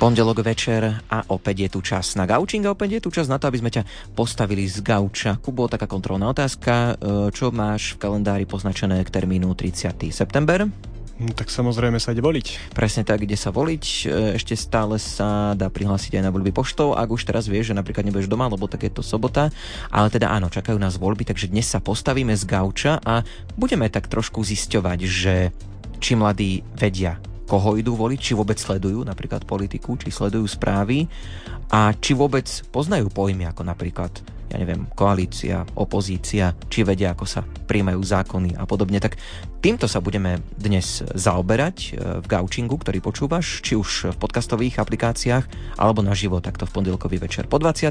Pondelok večer a opäť je tu čas na gaučing a opäť je tu čas na to, aby sme ťa postavili z gauča. Kubo, taká kontrolná otázka. E, čo máš v kalendári poznačené k termínu 30. september? No, tak samozrejme sa ide voliť. Presne tak, ide sa voliť. E, ešte stále sa dá prihlásiť aj na voľby poštou, ak už teraz vieš, že napríklad nebudeš doma, lebo tak je to sobota. Ale teda áno, čakajú nás voľby, takže dnes sa postavíme z gauča a budeme tak trošku zisťovať, že či mladí vedia, koho idú voliť, či vôbec sledujú napríklad politiku, či sledujú správy a či vôbec poznajú pojmy ako napríklad ja neviem, koalícia, opozícia, či vedia, ako sa príjmajú zákony a podobne. Tak týmto sa budeme dnes zaoberať e, v Gaučingu, ktorý počúvaš, či už v podcastových aplikáciách, alebo na živo takto v pondelkový večer po 20.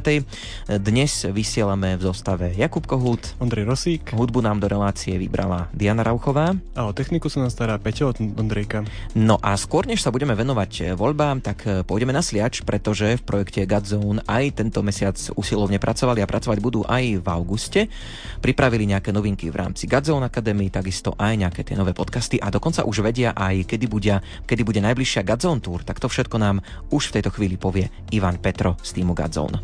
Dnes vysielame v zostave Jakub Kohút, Ondrej Rosík. Hudbu nám do relácie vybrala Diana Rauchová. A o techniku sa nás stará Peťo od Ondrejka. No a skôr, než sa budeme venovať voľbám, tak pôjdeme na sliač, pretože v projekte Godzone aj tento mesiac usilovne pracovali a pracovali pracovať budú aj v auguste. Pripravili nejaké novinky v rámci Godzone Academy, takisto aj nejaké tie nové podcasty a dokonca už vedia aj, kedy bude, kedy bude najbližšia Godzone Tour. Tak to všetko nám už v tejto chvíli povie Ivan Petro z týmu Godzone.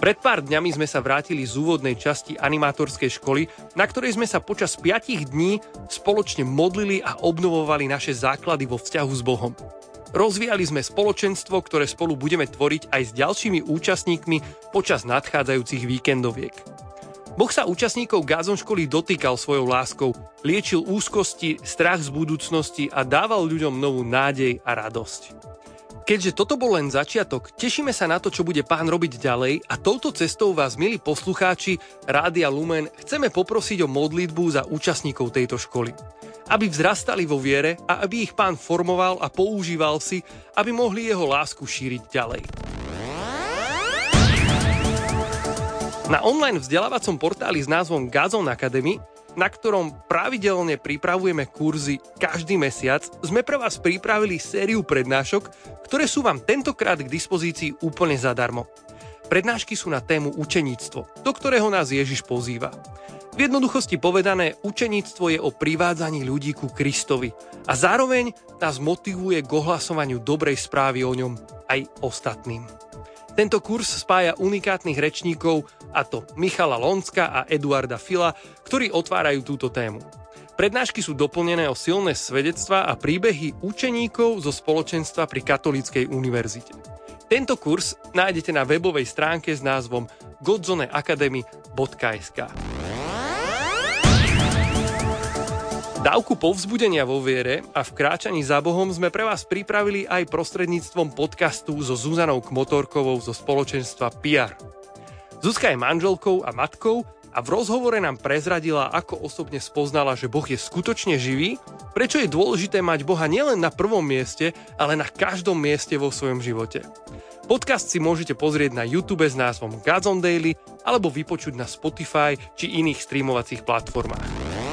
Pred pár dňami sme sa vrátili z úvodnej časti animátorskej školy, na ktorej sme sa počas 5 dní spoločne modlili a obnovovali naše základy vo vzťahu s Bohom. Rozvíjali sme spoločenstvo, ktoré spolu budeme tvoriť aj s ďalšími účastníkmi počas nadchádzajúcich víkendoviek. Boh sa účastníkov Gázon školy dotýkal svojou láskou, liečil úzkosti, strach z budúcnosti a dával ľuďom novú nádej a radosť. Keďže toto bol len začiatok, tešíme sa na to, čo bude pán robiť ďalej a touto cestou vás, milí poslucháči Rádia Lumen, chceme poprosiť o modlitbu za účastníkov tejto školy. Aby vzrastali vo viere a aby ich pán formoval a používal si, aby mohli jeho lásku šíriť ďalej. Na online vzdelávacom portáli s názvom Gazon Academy na ktorom pravidelne pripravujeme kurzy každý mesiac, sme pre vás pripravili sériu prednášok, ktoré sú vám tentokrát k dispozícii úplne zadarmo. Prednášky sú na tému učeníctvo, do ktorého nás Ježiš pozýva. V jednoduchosti povedané, učeníctvo je o privádzaní ľudí ku Kristovi a zároveň nás motivuje k ohlasovaniu dobrej správy o ňom aj ostatným. Tento kurz spája unikátnych rečníkov, a to Michala Lonska a Eduarda Fila, ktorí otvárajú túto tému. Prednášky sú doplnené o silné svedectvá a príbehy učeníkov zo spoločenstva pri Katolíckej univerzite. Tento kurz nájdete na webovej stránke s názvom godzoneacademy.sk. Dávku povzbudenia vo viere a v kráčaní za Bohom sme pre vás pripravili aj prostredníctvom podcastu so Zuzanou Kmotorkovou zo spoločenstva PR. Zuzka je manželkou a matkou a v rozhovore nám prezradila, ako osobne spoznala, že Boh je skutočne živý, prečo je dôležité mať Boha nielen na prvom mieste, ale na každom mieste vo svojom živote. Podcast si môžete pozrieť na YouTube s názvom Gods on Daily alebo vypočuť na Spotify či iných streamovacích platformách.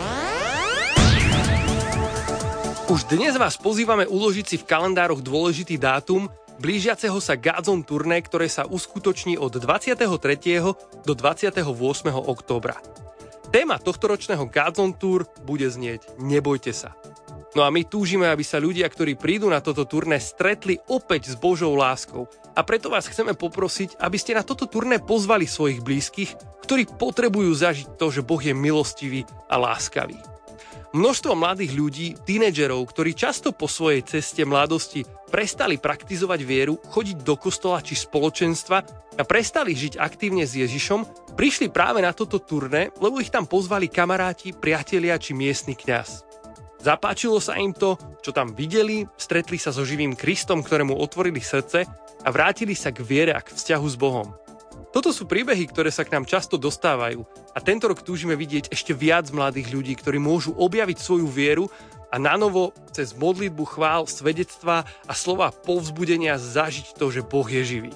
Už dnes vás pozývame uložiť si v kalendároch dôležitý dátum blížiaceho sa Godzone turné, ktoré sa uskutoční od 23. do 28. októbra. Téma tohtoročného Godzone Tour bude znieť Nebojte sa. No a my túžime, aby sa ľudia, ktorí prídu na toto turné, stretli opäť s Božou láskou. A preto vás chceme poprosiť, aby ste na toto turné pozvali svojich blízkych, ktorí potrebujú zažiť to, že Boh je milostivý a láskavý. Množstvo mladých ľudí, tínedžerov, ktorí často po svojej ceste mladosti prestali praktizovať vieru, chodiť do kostola či spoločenstva a prestali žiť aktívne s Ježišom, prišli práve na toto turné, lebo ich tam pozvali kamaráti, priatelia či miestny kňaz. Zapáčilo sa im to, čo tam videli, stretli sa so živým Kristom, ktorému otvorili srdce a vrátili sa k viere a k vzťahu s Bohom. Toto sú príbehy, ktoré sa k nám často dostávajú a tento rok túžime vidieť ešte viac mladých ľudí, ktorí môžu objaviť svoju vieru a nanovo cez modlitbu chvál, svedectva a slova povzbudenia zažiť to, že Boh je živý.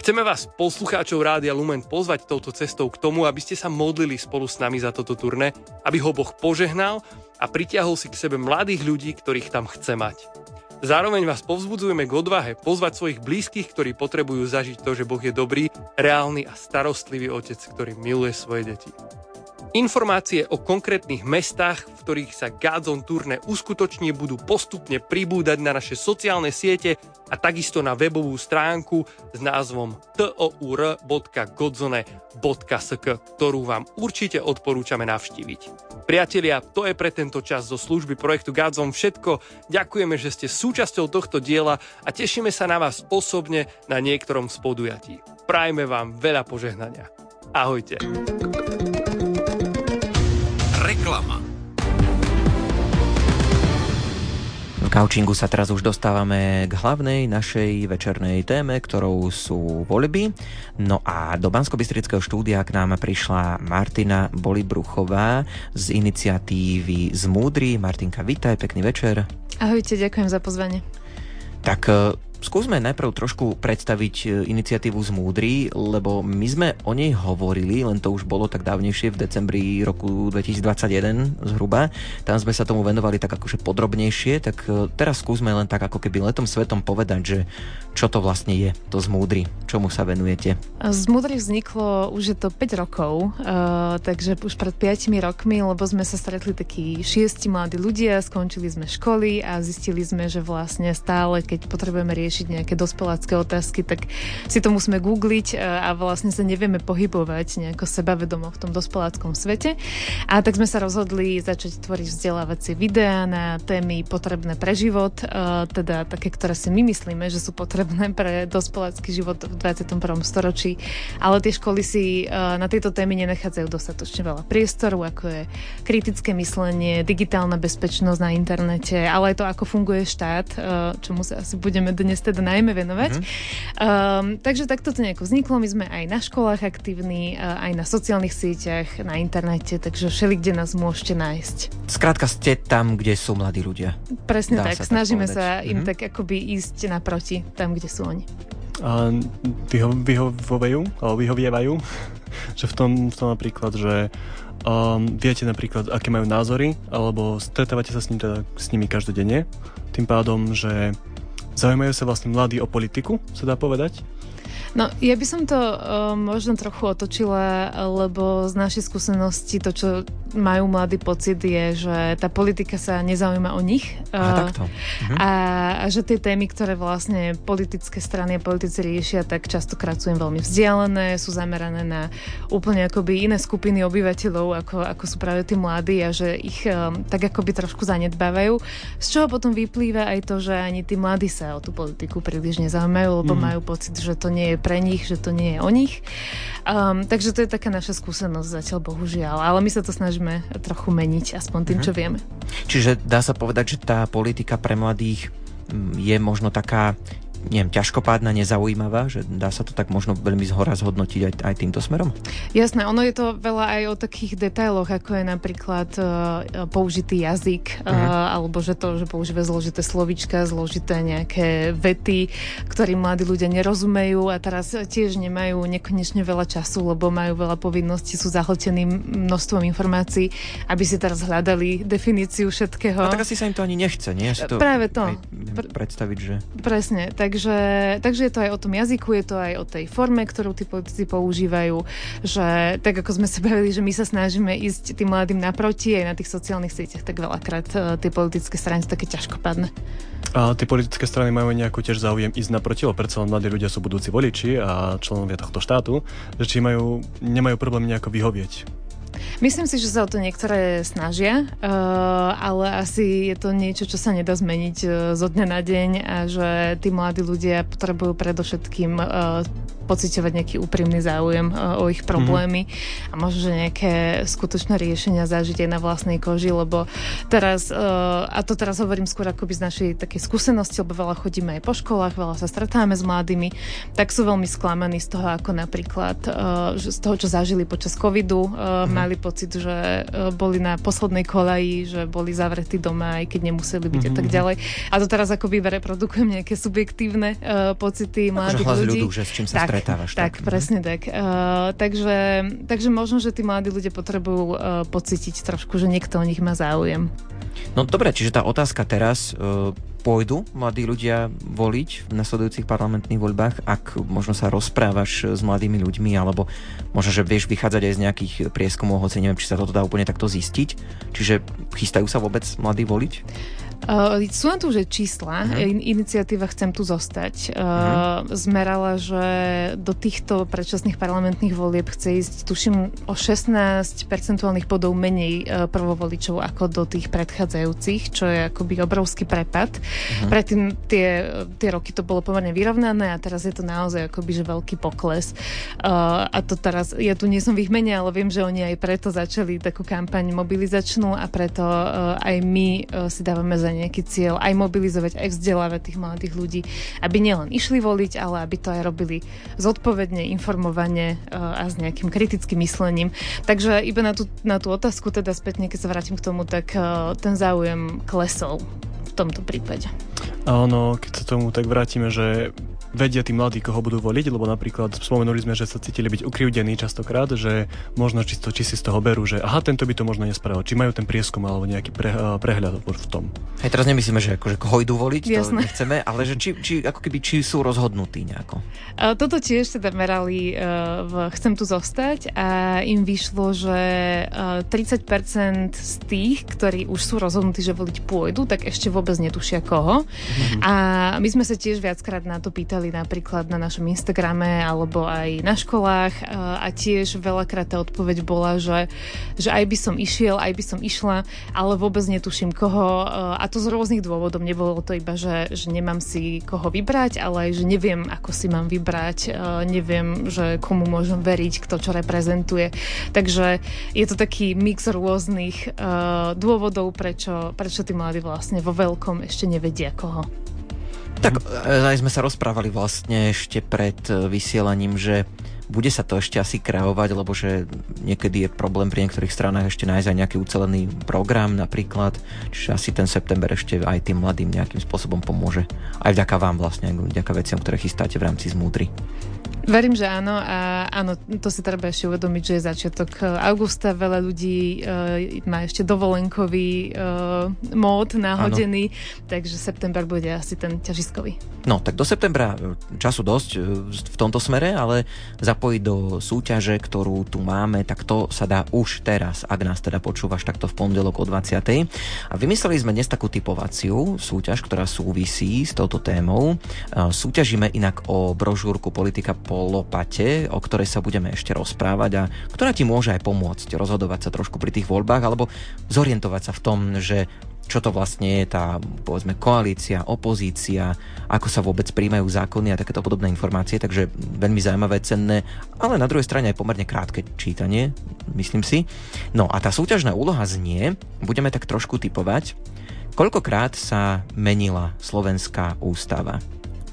Chceme vás, poslucháčov Rádia Lumen, pozvať touto cestou k tomu, aby ste sa modlili spolu s nami za toto turné, aby ho Boh požehnal a pritiahol si k sebe mladých ľudí, ktorých tam chce mať. Zároveň vás povzbudzujeme k odvahe pozvať svojich blízkych, ktorí potrebujú zažiť to, že Boh je dobrý, reálny a starostlivý otec, ktorý miluje svoje deti. Informácie o konkrétnych mestách, v ktorých sa Godzone turné uskutoční, budú postupne pribúdať na naše sociálne siete a takisto na webovú stránku s názvom tour.godzone.sk, ktorú vám určite odporúčame navštíviť. Priatelia, to je pre tento čas zo služby projektu Godzone všetko. Ďakujeme, že ste súčasťou tohto diela a tešíme sa na vás osobne na niektorom z podujatí. Prajme vám veľa požehnania. Ahojte. Kaučingu sa teraz už dostávame k hlavnej našej večernej téme, ktorou sú voľby. No a do bansko štúdia k nám prišla Martina Bolibruchová z iniciatívy Zmúdry. Martinka, vítaj, pekný večer. Ahojte, ďakujem za pozvanie. Tak Skúsme najprv trošku predstaviť e, iniciatívu Zmúdry, lebo my sme o nej hovorili, len to už bolo tak dávnejšie v decembri roku 2021 zhruba. Tam sme sa tomu venovali tak akože podrobnejšie, tak e, teraz skúsme len tak ako keby letom svetom povedať, že čo to vlastne je, to Zmúdry, čomu sa venujete. Zmúdry vzniklo už je to 5 rokov, uh, takže už pred 5 rokmi, lebo sme sa stretli takí šiesti mladí ľudia, skončili sme školy a zistili sme, že vlastne stále, keď potrebujeme riešiť riešiť nejaké dospelácké otázky, tak si to musíme googliť e, a vlastne sa nevieme pohybovať nejako sebavedomo v tom dospeláckom svete. A tak sme sa rozhodli začať tvoriť vzdelávacie videá na témy potrebné pre život, e, teda také, ktoré si my myslíme, že sú potrebné pre dospelácky život v 21. storočí. Ale tie školy si e, na tieto témy nenachádzajú dostatočne veľa priestoru, ako je kritické myslenie, digitálna bezpečnosť na internete, ale aj to, ako funguje štát, čomu sa asi budeme dnes teda najmä venovať. Mm-hmm. Um, takže takto to nejako vzniklo. My sme aj na školách aktívni, uh, aj na sociálnych sieťach, na internete, takže všeli, kde nás môžete nájsť. Skrátka ste tam, kde sú mladí ľudia. Presne Dá tak, sa snažíme tak sa im mm-hmm. tak akoby ísť naproti, tam, kde sú oni. A vyho- vyhovujú, alebo vyhovievajú, že v tom, v tom napríklad, že um, viete napríklad, aké majú názory, alebo stretávate sa s, ním, teda, s nimi každodenne, tým pádom, že Zaujímajú sa vlastne mladí o politiku, sa dá povedať? No, ja by som to uh, možno trochu otočila, lebo z našej skúsenosti to, čo majú mladý pocit, je, že tá politika sa nezaujíma o nich. Aha, takto. Mhm. A, a že tie témy, ktoré vlastne politické strany a politici riešia, tak častokrát sú im veľmi vzdialené, sú zamerané na úplne akoby iné skupiny obyvateľov, ako, ako sú práve tí mladí a že ich um, tak akoby trošku zanedbávajú. Z čoho potom vyplýva aj to, že ani tí mladí sa o tú politiku príliš nezaujímajú, lebo mm. majú pocit, že to nie je pre nich, že to nie je o nich. Um, takže to je taká naša skúsenosť zatiaľ, bohužiaľ. Ale my sa to snažíme trochu meniť, aspoň tým, čo mhm. vieme. Čiže dá sa povedať, že tá politika pre mladých mm, je možno taká neviem, ťažkopádna, nezaujímavá, že dá sa to tak možno veľmi zhora zhodnotiť aj, aj týmto smerom? Jasné, ono je to veľa aj o takých detailoch, ako je napríklad uh, použitý jazyk, uh, uh-huh. alebo že to, že používa zložité slovička, zložité nejaké vety, ktorým mladí ľudia nerozumejú a teraz tiež nemajú nekonečne veľa času, lebo majú veľa povinností, sú zahltení množstvom informácií, aby si teraz hľadali definíciu všetkého. A tak asi sa im to ani nechce, nie? to Práve to. predstaviť, že... Presne, tak Takže, takže je to aj o tom jazyku, je to aj o tej forme, ktorú tí politici používajú, že tak ako sme sa bavili, že my sa snažíme ísť tým mladým naproti aj na tých sociálnych sieťach, tak veľakrát uh, tie politické strany sú také ťažkopadné. A tie politické strany majú nejakú tiež záujem ísť naproti, lebo predsa len mladí ľudia sú budúci voliči a členovia tohto štátu, že či majú, nemajú problém nejako vyhovieť Myslím si, že sa o to niektoré snažia, uh, ale asi je to niečo, čo sa nedá zmeniť uh, zo dňa na deň a že tí mladí ľudia potrebujú predovšetkým uh, pociťovať nejaký úprimný záujem o ich problémy mm-hmm. a možno, že nejaké skutočné riešenia zažiť aj na vlastnej koži, lebo teraz, a to teraz hovorím skôr akoby z našej takej skúsenosti, lebo veľa chodíme aj po školách, veľa sa stretáme s mladými, tak sú veľmi sklamaní z toho, ako napríklad z toho, čo zažili počas covidu, mm-hmm. mali pocit, že boli na poslednej kolaji, že boli zavretí doma, aj keď nemuseli byť mm-hmm. a tak mhm. ďalej. A to teraz akoby reprodukujem nejaké subjektívne pocity mladých ľudí. Ľudu, že s čím sa stretávaš. Tak, tak presne tak. Uh, takže, takže možno, že tí mladí ľudia potrebujú uh, pocítiť trošku, že niekto o nich má záujem. No dobre, čiže tá otázka teraz, uh, pôjdu mladí ľudia voliť v nasledujúcich parlamentných voľbách, ak možno sa rozprávaš s mladými ľuďmi, alebo možno, že vieš vychádzať aj z nejakých prieskumov, hoci neviem, či sa toto dá úplne takto zistiť. Čiže chystajú sa vôbec mladí voliť? Uh, sú na tu už čísla. Uh-huh. Iniciatíva Chcem tu zostať. Uh, uh-huh. Zmerala, že do týchto predčasných parlamentných volieb chce ísť, tuším, o 16 percentuálnych bodov menej uh, prvovoličov ako do tých predchádzajúcich, čo je akoby obrovský prepad. Uh-huh. Predtým tie, tie roky to bolo pomerne vyrovnané a teraz je to naozaj akoby že veľký pokles. Uh, a to teraz, ja tu nie som v ich mene, ale viem, že oni aj preto začali takú kampaň mobilizačnú a preto uh, aj my uh, si dávame za nejaký cieľ aj mobilizovať, aj vzdelávať tých mladých ľudí, aby nielen išli voliť, ale aby to aj robili zodpovedne, informovane e, a s nejakým kritickým myslením. Takže iba na tú, na tú otázku, teda spätne, keď sa vrátim k tomu, tak e, ten záujem klesol v tomto prípade. Áno, keď sa tomu tak vrátime, že vedia tí mladí, koho budú voliť, lebo napríklad spomenuli sme, že sa cítili byť ukrivdení častokrát, že možno čisto, či si z toho berú, že aha, tento by to možno nespravil, či majú ten prieskum alebo nejaký pre, prehľad v tom. Hej, teraz nemyslíme, že akože koho idú voliť, Jasné. to nechceme, ale že či, či, ako keby, či sú rozhodnutí nejako. Toto tiež teda merali uh, v Chcem tu zostať a im vyšlo, že uh, 30% z tých, ktorí už sú rozhodnutí, že voliť pôjdu, tak ešte vôbec netušia koho. Mm-hmm. A my sme sa tiež viackrát na to pýtali, písali napríklad na našom Instagrame alebo aj na školách a tiež veľakrát tá odpoveď bola, že, že aj by som išiel, aj by som išla, ale vôbec netuším koho a to z rôznych dôvodov. Nebolo to iba, že, že nemám si koho vybrať, ale aj, že neviem, ako si mám vybrať, neviem, že komu môžem veriť, kto čo reprezentuje. Takže je to taký mix rôznych dôvodov, prečo, prečo tí mladí vlastne vo veľkom ešte nevedia koho. Tak e, aj sme sa rozprávali vlastne ešte pred e, vysielaním, že bude sa to ešte asi kreovať, lebo že niekedy je problém pri niektorých stranách ešte nájsť aj nejaký ucelený program napríklad, čiže asi ten september ešte aj tým mladým nejakým spôsobom pomôže. Aj vďaka vám vlastne, aj vďaka veciam, ktoré chystáte v rámci zmúdry. Verím, že áno a áno, to si treba ešte uvedomiť, že je začiatok eh, augusta, veľa ľudí uh, má ešte dovolenkový uh, mód nahodený, áno. takže september bude asi ten ťažiskový. No, tak do septembra času dosť v tomto smere, ale zapojiť do súťaže, ktorú tu máme, tak to sa dá už teraz, ak nás teda počúvaš takto v pondelok o 20. A vymysleli sme dnes takú typovaciu súťaž, ktorá súvisí s touto témou. Súťažíme inak o brožúrku politika po po lopate, o ktorej sa budeme ešte rozprávať a ktorá ti môže aj pomôcť rozhodovať sa trošku pri tých voľbách alebo zorientovať sa v tom, že čo to vlastne je tá, povedzme, koalícia, opozícia, ako sa vôbec príjmajú zákony a takéto podobné informácie, takže veľmi zaujímavé, cenné, ale na druhej strane aj pomerne krátke čítanie, myslím si. No a tá súťažná úloha znie, budeme tak trošku typovať, koľkokrát sa menila slovenská ústava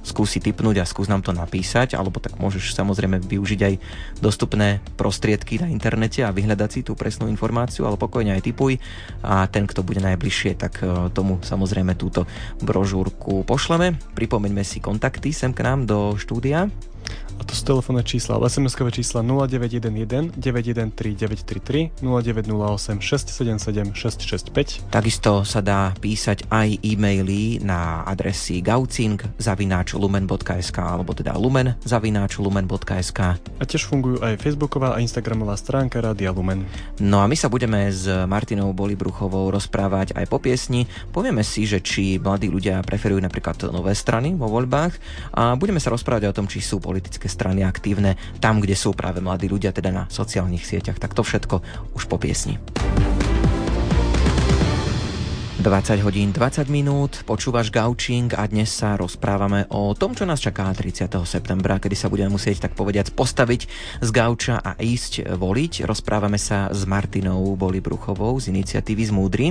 skúsi typnúť a skús nám to napísať, alebo tak môžeš samozrejme využiť aj dostupné prostriedky na internete a vyhľadať si tú presnú informáciu, ale pokojne aj typuj a ten, kto bude najbližšie, tak e, tomu samozrejme túto brožúrku pošleme. Pripomeňme si kontakty sem k nám do štúdia a to sú telefónne čísla, SMS-kové čísla 0911 913 933 0908 677 665. Takisto sa dá písať aj e-maily na adresy gaucing zavináč lumen.sk alebo teda lumen zavináč lumen.sk. A tiež fungujú aj facebooková a instagramová stránka Rádia Lumen. No a my sa budeme s Martinou Bolibruchovou rozprávať aj po piesni. Povieme si, že či mladí ľudia preferujú napríklad nové strany vo voľbách a budeme sa rozprávať o tom, či sú politické strany aktívne tam, kde sú práve mladí ľudia, teda na sociálnych sieťach. Tak to všetko už po piesni. 20 hodín 20 minút, počúvaš Gaučing a dnes sa rozprávame o tom, čo nás čaká 30. septembra, kedy sa budeme musieť tak povediať postaviť z Gauča a ísť voliť. Rozprávame sa s Martinou Bolibruchovou z iniciatívy z Múdry.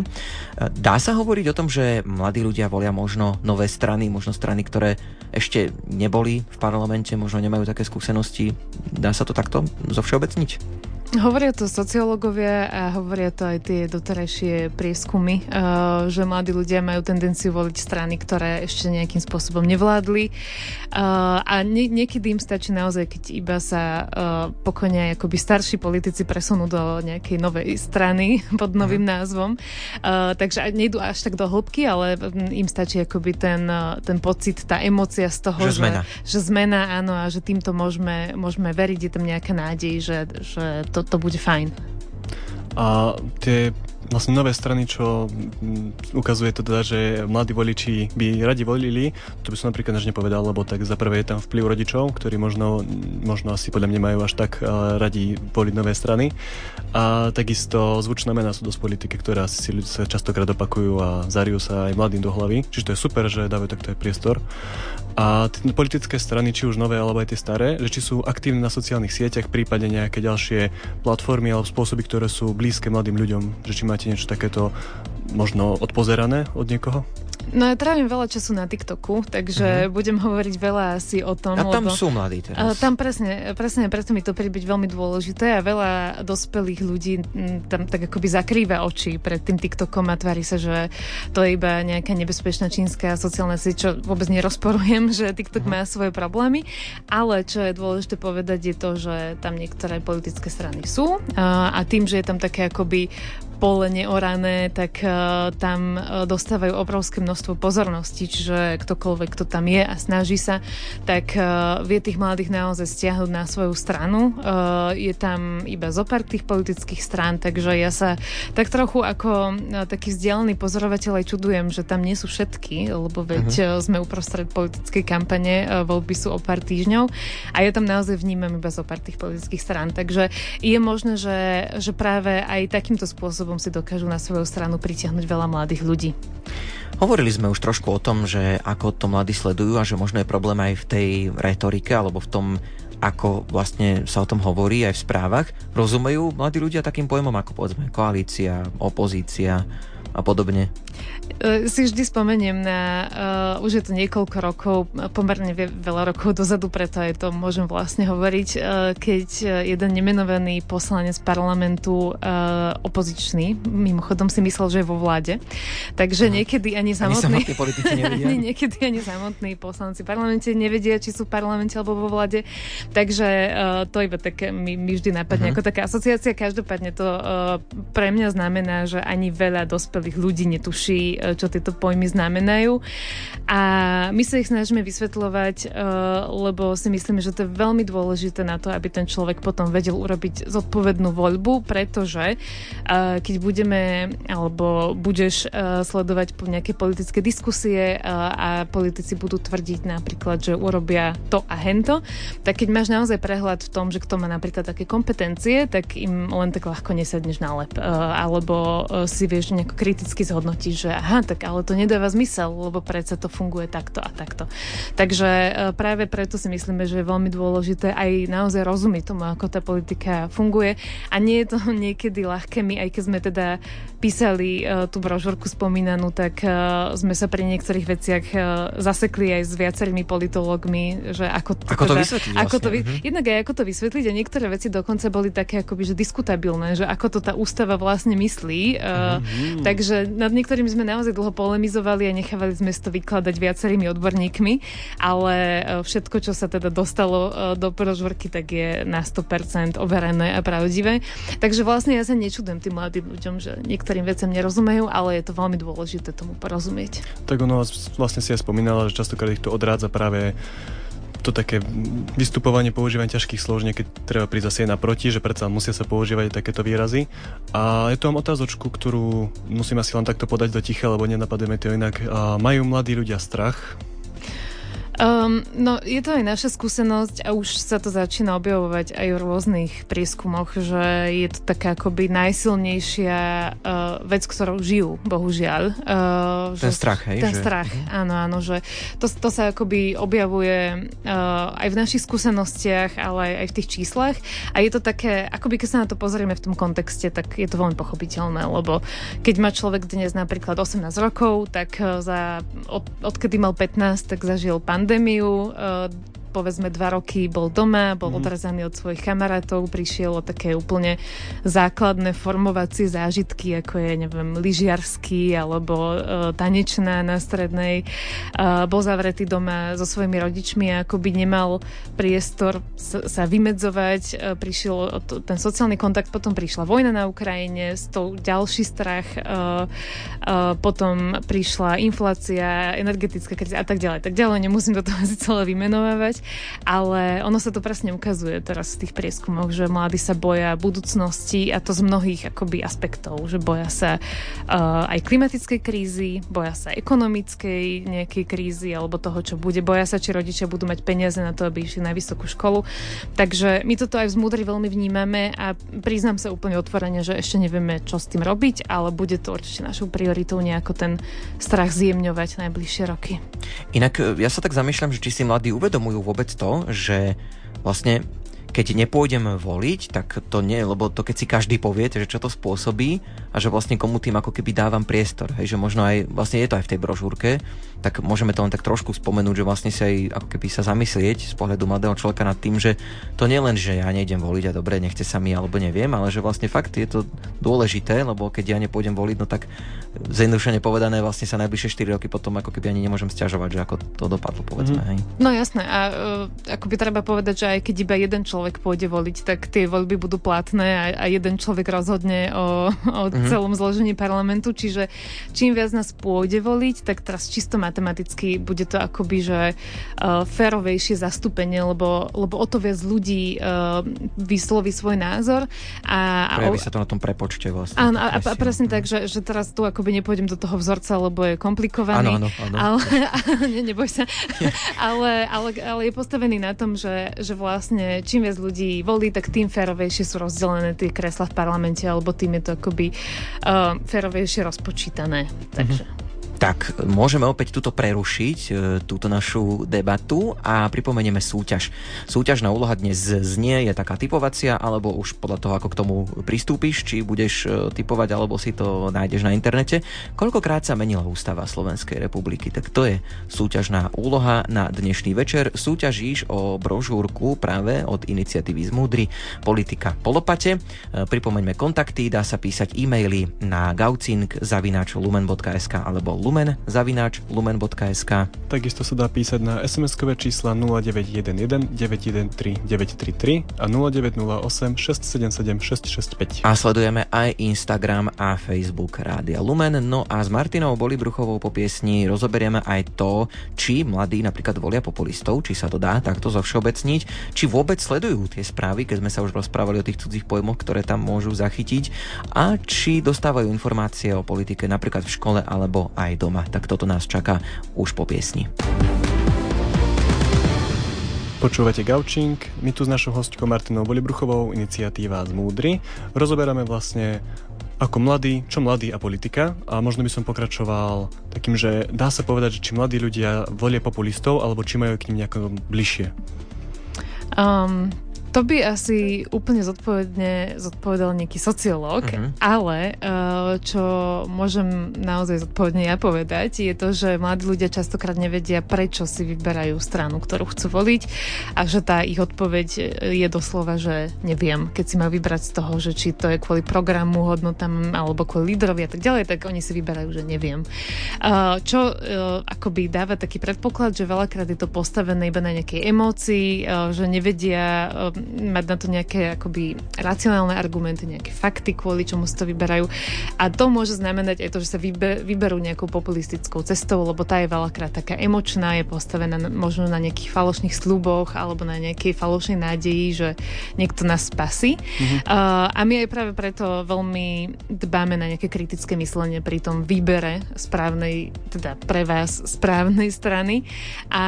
Dá sa hovoriť o tom, že mladí ľudia volia možno nové strany, možno strany, ktoré ešte neboli v parlamente, možno nemajú také skúsenosti. Dá sa to takto zovšeobecniť? Hovoria to sociológovia a hovoria to aj tie doterajšie prieskumy, uh, že mladí ľudia majú tendenciu voliť strany, ktoré ešte nejakým spôsobom nevládli. Uh, a nie, niekedy im stačí naozaj, keď iba sa uh, pokojne akoby starší politici presunú do nejakej novej strany pod novým uh-huh. názvom. Takže nejdu až tak do hĺbky, ale im stačí akoby ten, ten pocit, tá emocia z toho, že, že zmena, že zmena áno, a že týmto môžeme, môžeme veriť, je tam nejaká nádej, že, že to to, to bude fajn. A tie vlastne nové strany, čo mm, ukazuje to teda, že mladí voliči by radi volili, to by som napríklad než nepovedal, lebo tak za prvé je tam vplyv rodičov, ktorí možno, možno asi podľa mňa majú až tak radi voliť nové strany. A takisto zvučná mena sú dosť politiky, ktoré asi si ľudia častokrát opakujú a zariú sa aj mladým do hlavy. Čiže to je super, že dávajú takto aj priestor. A politické strany, či už nové alebo aj tie staré, že či sú aktívne na sociálnych sieťach, prípadne nejaké ďalšie platformy alebo spôsoby, ktoré sú blízke mladým ľuďom, že či máte niečo takéto možno odpozerané od niekoho? No ja trávim veľa času na TikToku, takže uh-huh. budem hovoriť veľa asi o tom. A tam lebo, sú mladí teraz. Tam presne, presne preto mi to príde byť veľmi dôležité a veľa dospelých ľudí tam tak akoby zakrýva oči pred tým TikTokom a tvári sa, že to je iba nejaká nebezpečná čínska sociálna sieť, čo vôbec nerozporujem, že TikTok uh-huh. má svoje problémy, ale čo je dôležité povedať je to, že tam niektoré politické strany sú a, a tým, že je tam také akoby pole neorané, tak uh, tam uh, dostávajú obrovské množstvo pozornosti, čiže ktokoľvek, kto tam je a snaží sa, tak uh, vie tých mladých naozaj stiahnuť na svoju stranu. Uh, je tam iba zopár tých politických strán, takže ja sa tak trochu ako taký vzdialený pozorovateľ aj čudujem, že tam nie sú všetky, lebo veď uh-huh. uh, sme uprostred politickej kampane, voľby sú o pár týždňov a ja tam naozaj vnímam iba zopár tých politických strán. Takže je možné, že, že práve aj takýmto spôsobom spôsobom si dokážu na svoju stranu pritiahnuť veľa mladých ľudí. Hovorili sme už trošku o tom, že ako to mladí sledujú a že možno je problém aj v tej retorike alebo v tom, ako vlastne sa o tom hovorí aj v správach. Rozumejú mladí ľudia takým pojmom ako povedzme koalícia, opozícia a podobne? E, si vždy spomeniem na, uh, už je to niekoľko rokov, pomerne veľa rokov dozadu, preto aj to môžem vlastne hovoriť, uh, keď jeden nemenovaný poslanec parlamentu uh, opozičný, mimochodom si myslel, že je vo vláde, takže uh-huh. niekedy ani samotní, ani niekedy ani samotní poslanci v parlamente nevedia, či sú v parlamente alebo vo vláde, takže uh, to iba tak mi, mi vždy napadne uh-huh. ako taká asociácia, každopádne to uh, pre mňa znamená, že ani veľa dospelých ľudí netuší, čo tieto pojmy znamenajú. A my sa ich snažíme vysvetľovať, eh, lebo si myslíme, že to je veľmi dôležité na to, aby ten človek potom vedel urobiť zodpovednú voľbu, pretože eh, keď budeme, alebo budeš sledovať po nejaké politické diskusie a politici budú tvrdiť napríklad, že urobia to a hento, tak keď máš naozaj prehľad v tom, že kto má napríklad také kompetencie, tak im len tak ľahko nesedneš na lep. Alebo si vieš nejako kriticky zhodnotiť, že aha, tak ale to nedáva zmysel, lebo predsa to funguje takto a takto. Takže e, práve preto si myslíme, že je veľmi dôležité aj naozaj rozumieť tomu, ako tá politika funguje a nie je to niekedy ľahké. My, aj keď sme teda písali uh, tú brožúrku spomínanú, tak uh, sme sa pri niektorých veciach zasekli aj s viacerými politológmi, že ako to, ako teda, to vysvetliť ako vlastne. to vy, mm-hmm. Jednak aj ako to vysvetliť a niektoré veci dokonca boli také akoby, že diskutabilné, že ako to tá ústava vlastne myslí. Mm-hmm. Takže nad niektorými sme naozaj dlho polemizovali a nechávali sme si to vykladať viacerými odborníkmi, ale všetko, čo sa teda dostalo do brožúrky, tak je na 100% overené a pravdivé. Takže vlastne ja sa nečudujem tým mladým ľuďom, že niekto niektorým veciam nerozumejú, ale je to veľmi dôležité tomu porozumieť. Tak ono vlastne si aj spomínala, že častokrát ich to odrádza práve to také vystupovanie, používanie ťažkých slov, keď treba prísť zase naproti, že predsa musia sa používať takéto výrazy. A je to mám otázočku, ktorú musím asi len takto podať do ticha, lebo nenapademe to inak. A majú mladí ľudia strach Um, no, je to aj naša skúsenosť a už sa to začína objavovať aj v rôznych prieskumoch, že je to taká akoby najsilnejšia uh, vec, ktorou žijú, bohužiaľ. Uh, ten že, strach, hej? Ten že... strach, uh-huh. áno, áno, že to, to sa akoby objavuje uh, aj v našich skúsenostiach, ale aj, aj v tých číslach a je to také, akoby keď sa na to pozrieme v tom kontexte, tak je to veľmi pochopiteľné, lebo keď má človek dnes napríklad 18 rokov, tak za, od, odkedy mal 15, tak zažil pandémiu pandémiu, eh, povedzme dva roky bol doma, bol mm. odrezaný od svojich kamarátov, prišiel o také úplne základné formovacie zážitky, ako je, neviem, lyžiarsky alebo uh, tanečná na strednej. Uh, bol zavretý doma so svojimi rodičmi a ako by nemal priestor sa, sa vymedzovať. Uh, prišiel ten sociálny kontakt, potom prišla vojna na Ukrajine, s tou ďalší strach, uh, uh, potom prišla inflácia, energetická kríza a tak ďalej. Tak ďalej nemusím do toho asi celé ale ono sa to presne ukazuje teraz v tých prieskumoch, že mladí sa boja budúcnosti a to z mnohých akoby aspektov, že boja sa uh, aj klimatickej krízy, boja sa ekonomickej nejakej krízy alebo toho, čo bude, boja sa, či rodičia budú mať peniaze na to, aby išli na vysokú školu. Takže my toto aj v Zmúdri veľmi vnímame a priznám sa úplne otvorene, že ešte nevieme, čo s tým robiť, ale bude to určite našou prioritou nejako ten strach zjemňovať najbližšie roky. Inak e, ja sa tak zamýšľam, že či si mladí uvedomujú vôbec to, že vlastne keď nepôjdem voliť, tak to nie, lebo to keď si každý povie, že čo to spôsobí a že vlastne komu tým ako keby dávam priestor. Hej, že možno aj, vlastne je to aj v tej brožúrke, tak môžeme to len tak trošku spomenúť, že vlastne si aj ako keby sa zamyslieť z pohľadu mladého človeka nad tým, že to nie len, že ja nejdem voliť a dobre, nechce sa mi alebo neviem, ale že vlastne fakt je to dôležité, lebo keď ja nepôjdem voliť, no tak zjednodušene povedané vlastne sa najbližšie 4 roky potom ako keby ani nemôžem stiažovať, že ako to dopadlo, povedzme. Mm. Hej. No jasné a uh, ako by treba povedať, že aj keď iba jeden človek pôjde voliť, tak tie voľby budú platné a, a jeden človek rozhodne o, o mm. celom zložení parlamentu, čiže čím viac nás pôjde voliť, tak teraz čisto matematicky bude to akoby, že uh, férovejšie zastúpenie, lebo, lebo o to viac ľudí uh, vysloví svoj názor. A, Prejaví sa to na tom prepočte vlastne. Áno, a, a presne tak, že, že teraz tu akoby nepôjdem do toho vzorca, lebo je komplikovaný. Áno, áno, áno. Ale, ne, neboj sa. ale, ale, ale je postavený na tom, že, že vlastne čím viac ľudí volí, tak tým férovejšie sú rozdelené tie kresla v parlamente, alebo tým je to akoby uh, férovejšie rozpočítané. Takže... Mm-hmm. Tak môžeme opäť tuto prerušiť, e, túto našu debatu a pripomenieme súťaž. Súťažná úloha dnes znie, je taká typovacia, alebo už podľa toho, ako k tomu pristúpiš, či budeš e, typovať, alebo si to nájdeš na internete. Koľkokrát sa menila ústava Slovenskej republiky? Tak to je súťažná úloha na dnešný večer. Súťažíš o brožúrku práve od iniciatívy Zmúdry Politika Polopate. E, pripomeňme kontakty, dá sa písať e-maily na gaucing.lumen.sk alebo lumen zavináč lumen.sk. Takisto sa dá písať na SMS-kové čísla 0911 913 933 a 0908 677 665. A sledujeme aj Instagram a Facebook Rádia Lumen. No a s Martinou Bolibruchovou po piesni rozoberieme aj to, či mladí napríklad volia populistov, či sa to dá takto zovšeobecniť, či vôbec sledujú tie správy, keď sme sa už rozprávali o tých cudzích pojmoch, ktoré tam môžu zachytiť a či dostávajú informácie o politike napríklad v škole alebo aj doma. Tak toto nás čaká už po piesni. Počúvate Gaučing, my tu s našou hostkou Martinou Bolibruchovou, iniciatíva z Múdry. Rozoberáme vlastne ako mladý, čo mladý a politika a možno by som pokračoval takým, že dá sa povedať, že či mladí ľudia volia populistov alebo či majú k ním nejako bližšie. Um, to by asi úplne zodpovedne zodpovedal nejaký sociológ, uh-huh. ale uh, čo môžem naozaj zodpovedne ja povedať, je to, že mladí ľudia častokrát nevedia, prečo si vyberajú stranu, ktorú chcú voliť a že tá ich odpoveď je doslova, že neviem. Keď si má vybrať z toho, že či to je kvôli programu, hodnotám alebo kvôli lídrovi a tak ďalej, tak oni si vyberajú, že neviem. Uh, čo akoby dáva taký predpoklad, že veľakrát je to postavené iba na nejakej emócii, že nevedia mať na to nejaké akoby racionálne argumenty, nejaké fakty, kvôli čomu si to vyberajú. A to môže znamenať aj to, že sa vyber, vyberú nejakou populistickou cestou, lebo tá je veľakrát taká emočná, je postavená možno na nejakých falošných sluboch alebo na nejakej falošnej nádeji, že niekto nás spasí. Mm-hmm. Uh, a my aj práve preto veľmi dbáme na nejaké kritické myslenie pri tom výbere správnej, teda pre vás správnej strany. A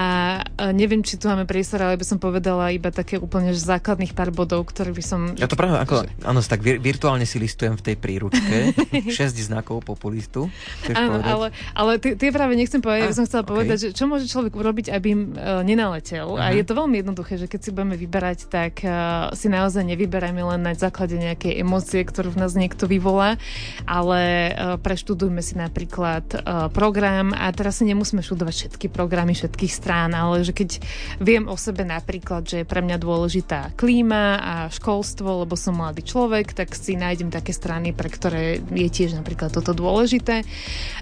neviem, či tu máme priestor, ale by som povedala iba také úplne že základných pár bodov, ktoré by som... Ja to práve ako, áno, tak vir, virtuálne si listujem v tej príručke 6 znakov populistu. Áno, ale, ale tie, tie práve nechcem povedať, ja som chcela okay. povedať, že čo môže človek urobiť, aby im uh, nenaletel. Uh-huh. A je to veľmi jednoduché, že keď si budeme vyberať, tak uh, si naozaj nevyberajme len na základe nejakej emócie, ktorú v nás niekto vyvolá, ale uh, preštudujme si napríklad uh, program a teraz si nemusíme študovať všetky programy všetkých strán, ale že keď viem o sebe napríklad, že je pre mňa dôležitá klíma a školstvo, lebo som mladý človek, tak si nájdem také strany, pre ktoré je tiež napríklad toto dôležité.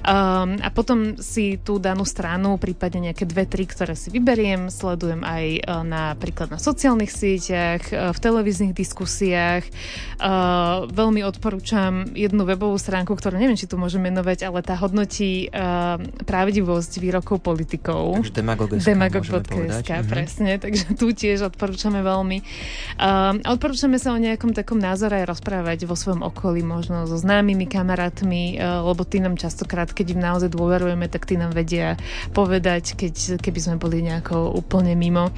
Um, a potom si tú danú stranu, prípadne nejaké dve, tri, ktoré si vyberiem, sledujem aj uh, napríklad na sociálnych sieťach, uh, v televíznych diskusiách. Uh, veľmi odporúčam jednu webovú stránku, ktorú neviem, či tu môžem menovať, ale tá hodnotí uh, pravdivosť výrokov politikov. Takže demagog.sk, demagog.sk mhm. presne, takže tu tiež odporúčame veľmi. Uh, odporúčame sa o nejakom takom názore rozprávať vo svojom okolí, možno so známymi kamarátmi, uh, lebo tí nám častokrát, keď im naozaj dôverujeme, tak tí nám vedia povedať, keď, keby sme boli nejako úplne mimo.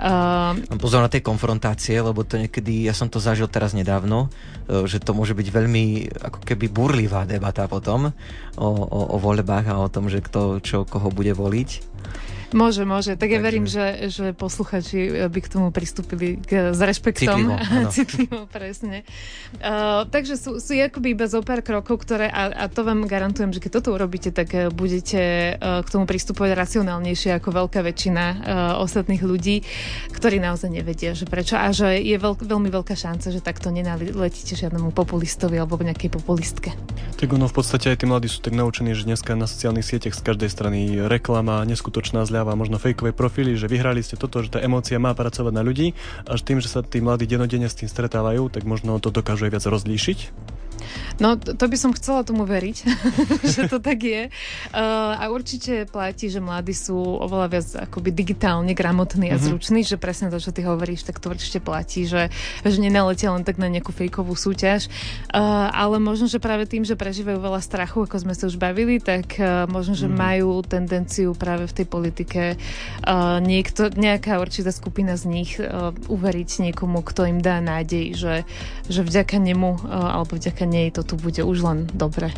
Uh, Pozor na tie konfrontácie, lebo to niekedy, ja som to zažil teraz nedávno, uh, že to môže byť veľmi ako keby burlivá debata potom o, o, o voľbách a o tom, že kto čo koho bude voliť. Môže, môže. Tak ja verím, že, že posluchači by k tomu pristúpili k, s rešpektom. Citlivo, Citlivo presne. Uh, takže sú, sú akoby iba zo pár krokov, ktoré, a, a to vám garantujem, že keď toto urobíte, tak uh, budete uh, k tomu pristupovať racionálnejšie ako veľká väčšina uh, ostatných ľudí, ktorí naozaj nevedia, že prečo. A že je veľk, veľmi veľká šanca, že takto nenaletíte žiadnemu populistovi alebo nejakej populistke. Tak ono v podstate aj tí mladí sú tak naučení, že dneska na sociálnych sieťach z každej strany reklama, neskutočná zľava dáva možno fejkové profily, že vyhrali ste toto, že tá emócia má pracovať na ľudí, až tým, že sa tí mladí denodene s tým stretávajú, tak možno to dokážu aj viac rozlíšiť. No, to, to by som chcela tomu veriť, že to tak je. Uh, a určite platí, že mladí sú oveľa viac akoby digitálne gramotní a mm-hmm. zruční, že presne to, čo ty hovoríš, tak to určite platí, že, že nenaletia len tak na nejakú fejkovú súťaž. Uh, ale možno, že práve tým, že prežívajú veľa strachu, ako sme sa už bavili, tak uh, možno, že mm-hmm. majú tendenciu práve v tej politike uh, niekto, nejaká určitá skupina z nich uh, uveriť niekomu, kto im dá nádej, že, že vďaka nemu uh, alebo vďaka nej to tu bude už len dobre.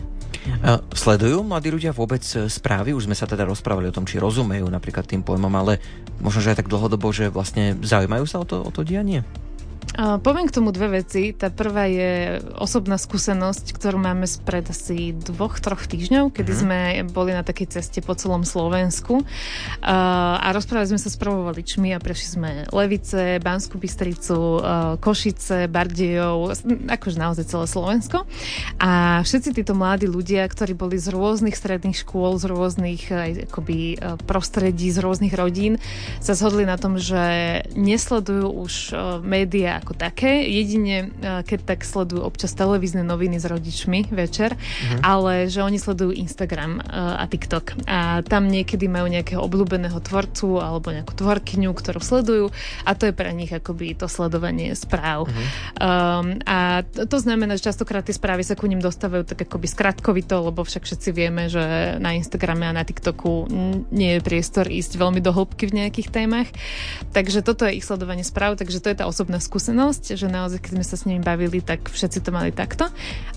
Sledujú mladí ľudia vôbec e, správy? Už sme sa teda rozprávali o tom, či rozumejú napríklad tým pojmom, ale možno, že aj tak dlhodobo, že vlastne zaujímajú sa o to, o to dianie? Poviem k tomu dve veci. Tá prvá je osobná skúsenosť, ktorú máme spred asi dvoch, troch týždňov, kedy mm-hmm. sme boli na takej ceste po celom Slovensku a rozprávali sme sa s prvovoličmi a prešli sme Levice, Banskú Bystricu, uh, Košice, Bardejov, akože naozaj celé Slovensko. A všetci títo mladí ľudia, ktorí boli z rôznych stredných škôl, z rôznych aj, akoby, prostredí, z rôznych rodín, sa zhodli na tom, že nesledujú už médiá ako také. Jedine, e, keď tak sledujú občas televízne noviny s rodičmi večer, mm-hmm. ale že oni sledujú Instagram e, a TikTok. A tam niekedy majú nejakého obľúbeného tvorcu alebo nejakú tvorkyňu, ktorú sledujú a to je pre nich akoby to sledovanie správ. Mm-hmm. Um, a to znamená, že častokrát tie správy sa ku ním dostávajú tak akoby skratkovito, lebo však všetci vieme, že na Instagrame a na TikToku nie je priestor ísť veľmi do hĺbky v nejakých témach. Takže toto je ich sledovanie správ, takže to je tá osobná skúsenosť skúsenosť, že naozaj, keď sme sa s nimi bavili, tak všetci to mali takto.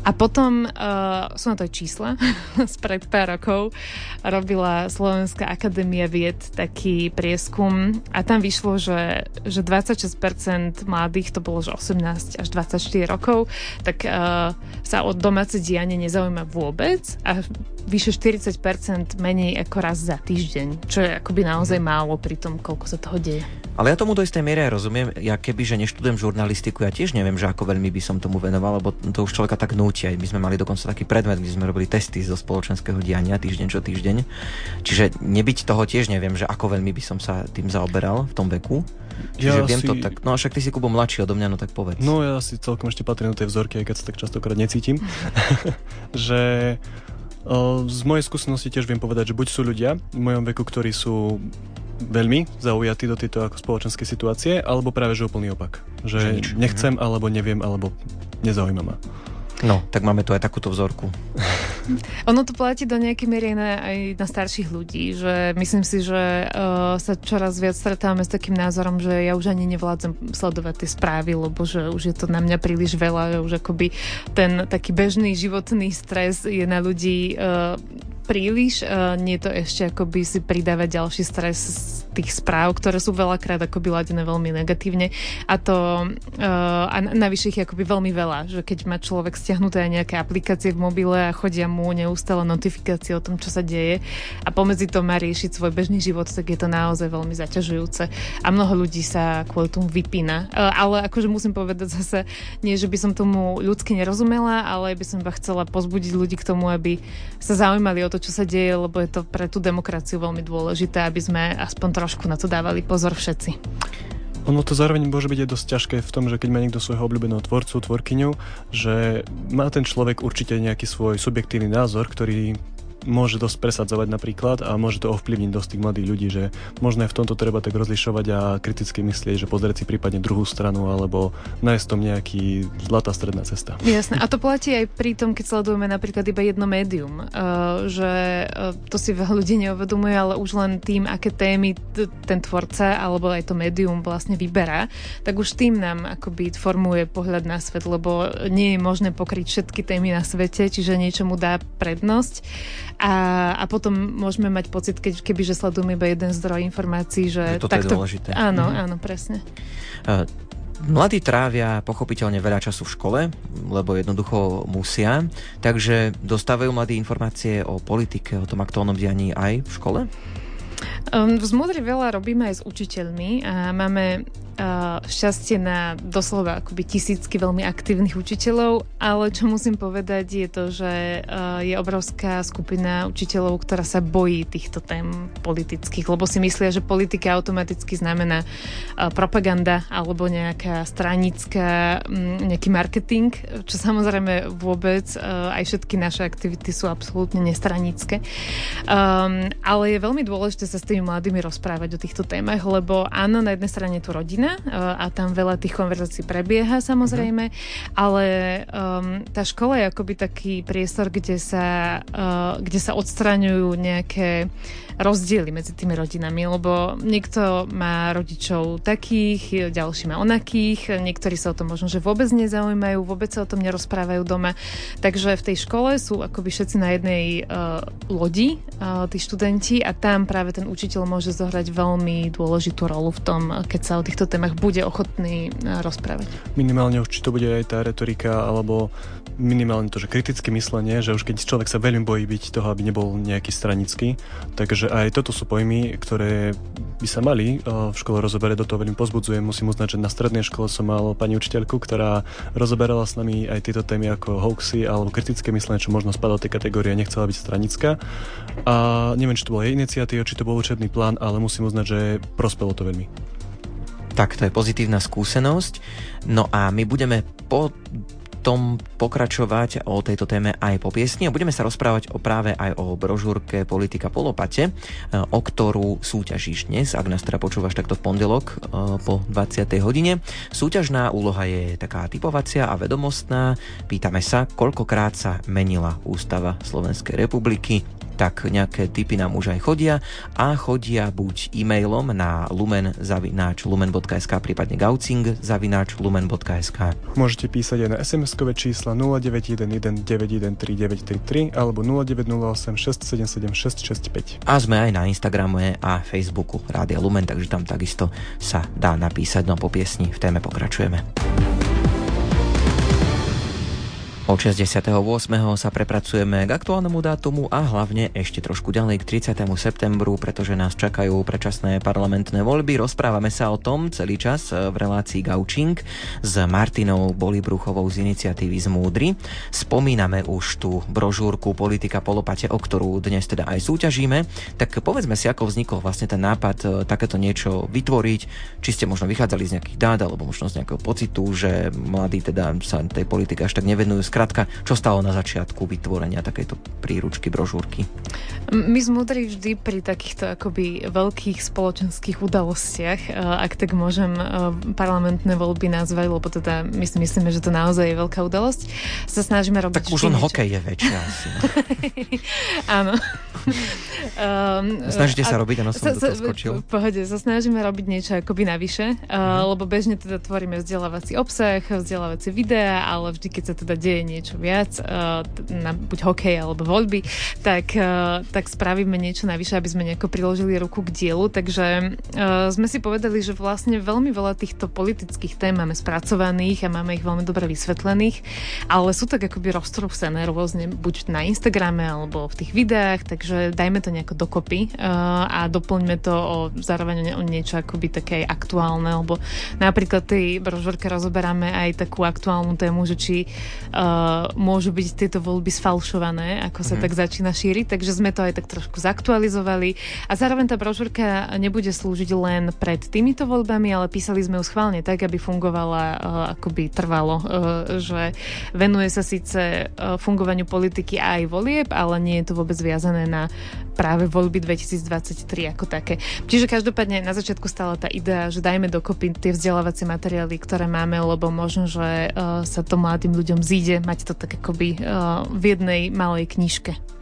A potom uh, sú na to aj čísla. Spred pár rokov robila Slovenská akadémia vied taký prieskum a tam vyšlo, že, že 26% mladých, to bolo že 18 až 24 rokov, tak uh, sa o domáce dianie nezaujíma vôbec a vyše 40% menej ako raz za týždeň, čo je akoby naozaj málo pri tom, koľko sa toho deje. Ale ja tomu do istej miery aj rozumiem. Ja keby, že neštudujem žurnalistiku, ja tiež neviem, že ako veľmi by som tomu venoval, lebo to už človeka tak núti. My sme mali dokonca taký predmet, kde sme robili testy zo spoločenského diania týždeň čo týždeň. Čiže nebyť toho tiež neviem, že ako veľmi by som sa tým zaoberal v tom veku. Čiže ja viem si... to tak, no a však ty si Kubo mladší odo mňa, no tak povedz. No ja si celkom ešte patrím do tej vzorky, aj keď sa tak častokrát necítim, že z mojej skúsenosti tiež viem povedať, že buď sú ľudia v mojom veku, ktorí sú veľmi zaujatý do tejto ako spoločenskej situácie, alebo práve že úplný opak. Že, že nechcem, alebo neviem, alebo nezaujíma ma. No, tak máme tu aj takúto vzorku. Ono to platí do nejakej miery aj na starších ľudí, že myslím si, že uh, sa čoraz viac stretávame s takým názorom, že ja už ani nevládzem sledovať tie správy, lebo že už je to na mňa príliš veľa, že už akoby ten taký bežný životný stres je na ľudí uh, príliš, uh, nie to ešte akoby si pridávať ďalší stres tých správ, ktoré sú veľakrát akoby ladené veľmi negatívne a to uh, a navyše ich akoby veľmi veľa, že keď má človek stiahnuté aj nejaké aplikácie v mobile a chodia mu neustále notifikácie o tom, čo sa deje a pomedzi to má riešiť svoj bežný život, tak je to naozaj veľmi zaťažujúce a mnoho ľudí sa kvôli tomu vypína. Uh, ale akože musím povedať zase, nie, že by som tomu ľudsky nerozumela, ale by som iba chcela pozbudiť ľudí k tomu, aby sa zaujímali o to, čo sa deje, lebo je to pre tú demokraciu veľmi dôležité, aby sme aspoň trošku trošku na to dávali pozor všetci. Ono to zároveň môže byť aj dosť ťažké v tom, že keď má niekto svojho obľúbeného tvorcu, tvorkyňu, že má ten človek určite nejaký svoj subjektívny názor, ktorý môže dosť presadzovať napríklad a môže to ovplyvniť dosť tých mladých ľudí, že možno aj v tomto treba tak rozlišovať a kriticky myslieť, že pozrieť si prípadne druhú stranu alebo nájsť tom nejaký zlatá stredná cesta. Jasné. A to platí aj pri tom, keď sledujeme napríklad iba jedno médium, uh, že uh, to si veľa ľudí neuvedomuje, ale už len tým, aké témy ten tvorca alebo aj to médium vlastne vyberá, tak už tým nám akoby formuje pohľad na svet, lebo nie je možné pokryť všetky témy na svete, čiže niečomu dá prednosť a, a potom môžeme mať pocit, keď, keby že sledujeme iba jeden zdroj informácií, že... že toto takto, je dôležité. Áno, mm. áno, presne. Uh, Mladí trávia pochopiteľne veľa času v škole, lebo jednoducho musia, takže dostávajú mladí informácie o politike, o tom aktuálnom dianí aj v škole? Um, v Zmodri veľa robíme aj s učiteľmi a máme šťastie na doslova akoby tisícky veľmi aktívnych učiteľov, ale čo musím povedať je to, že je obrovská skupina učiteľov, ktorá sa bojí týchto tém politických, lebo si myslia, že politika automaticky znamená propaganda alebo nejaká stranická, nejaký marketing, čo samozrejme vôbec aj všetky naše aktivity sú absolútne nestranické. Um, ale je veľmi dôležité sa s tými mladými rozprávať o týchto témach, lebo áno, na jednej strane je tu rodina, rodina a tam veľa tých konverzácií prebieha samozrejme, mm-hmm. ale um, tá škola je akoby taký priestor, kde sa, uh, kde sa odstraňujú nejaké rozdiely medzi tými rodinami, lebo niekto má rodičov takých, ďalší má onakých, niektorí sa o tom možno, že vôbec nezaujímajú, vôbec sa o tom nerozprávajú doma. Takže v tej škole sú akoby všetci na jednej uh, lodi, uh, tí študenti a tam práve ten učiteľ môže zohrať veľmi dôležitú rolu v tom, keď sa o týchto témach bude ochotný uh, rozprávať. Minimálne už či to bude aj tá retorika, alebo minimálne to, že kritické myslenie, že už keď človek sa veľmi bojí byť toho, aby nebol nejaký stranický, takže Takže aj toto sú pojmy, ktoré by sa mali v škole rozoberať, do toho veľmi pozbudzujem. Musím uznať, že na strednej škole som mal pani učiteľku, ktorá rozoberala s nami aj tieto témy ako hoaxy alebo kritické myslenie, čo možno spadá do tej kategórie, nechcela byť stranická. A neviem, či to bola jej iniciatíva, či to bol učebný plán, ale musím uznať, že prospelo to veľmi. Tak, to je pozitívna skúsenosť. No a my budeme po tom pokračovať o tejto téme aj po piesni a budeme sa rozprávať o práve aj o brožúrke Politika po lopate, e, o ktorú súťažíš dnes, ak nás teda počúvaš takto v pondelok e, po 20. hodine. Súťažná úloha je taká typovacia a vedomostná. Pýtame sa, koľkokrát sa menila ústava Slovenskej republiky tak nejaké typy nám už aj chodia a chodia buď e-mailom na lumen.lumen.sk prípadne gaucing zavináč lumen.sk Môžete písať aj na SMS-kové čísla 0911 913 alebo 0908 677 665. A sme aj na Instagrame a Facebooku Rádia Lumen, takže tam takisto sa dá napísať, no po piesni v téme pokračujeme. Od 68. sa prepracujeme k aktuálnemu dátumu a hlavne ešte trošku ďalej k 30. septembru, pretože nás čakajú predčasné parlamentné voľby. Rozprávame sa o tom celý čas v relácii Gaučing s Martinou Bolibruchovou z iniciatívy z Múdry. Spomíname už tú brožúrku Politika polopate, o ktorú dnes teda aj súťažíme. Tak povedzme si, ako vznikol vlastne ten nápad e, takéto niečo vytvoriť. Či ste možno vychádzali z nejakých dát alebo možno z nejakého pocitu, že mladí teda sa tej politike až tak nevenujú Skrátka, čo stalo na začiatku vytvorenia takejto príručky, brožúrky? My sme vždy pri takýchto akoby veľkých spoločenských udalostiach, ak tak môžem parlamentné voľby nazvať, lebo teda my si myslíme, že to naozaj je veľká udalosť, sa snažíme robiť... Tak už len hokej je väčšia asi. Áno. um, Snažíte sa robiť, ano som sa, toho skočil. V pohode, sa snažíme robiť niečo akoby navyše, mm. lebo bežne teda tvoríme vzdelávací obsah, vzdelávacie videá, ale vždy, keď sa teda deje niečo viac, uh, na, buď hokej alebo voľby, tak, uh, tak spravíme niečo navyše, aby sme nejako priložili ruku k dielu. Takže uh, sme si povedali, že vlastne veľmi veľa týchto politických tém máme spracovaných a máme ich veľmi dobre vysvetlených, ale sú tak akoby roztrúsené rôzne, buď na Instagrame alebo v tých videách, takže dajme to nejako dokopy a doplňme to o zároveň o niečo akoby také aktuálne, lebo napríklad tej brožúrke rozoberáme aj takú aktuálnu tému, že či uh, môžu byť tieto voľby sfalšované, ako sa mm. tak začína šíriť, takže sme to aj tak trošku zaktualizovali a zároveň tá brožúrka nebude slúžiť len pred týmito voľbami, ale písali sme ju schválne tak, aby fungovala uh, akoby trvalo, uh, že venuje sa síce uh, fungovaniu politiky aj volieb, ale nie je to vôbec viazané na práve voľby 2023 ako také. Čiže každopádne na začiatku stala tá idea, že dajme dokopy tie vzdelávacie materiály, ktoré máme, lebo možno, že uh, sa to mladým ľuďom zíde mať to tak akoby uh, v jednej malej knižke.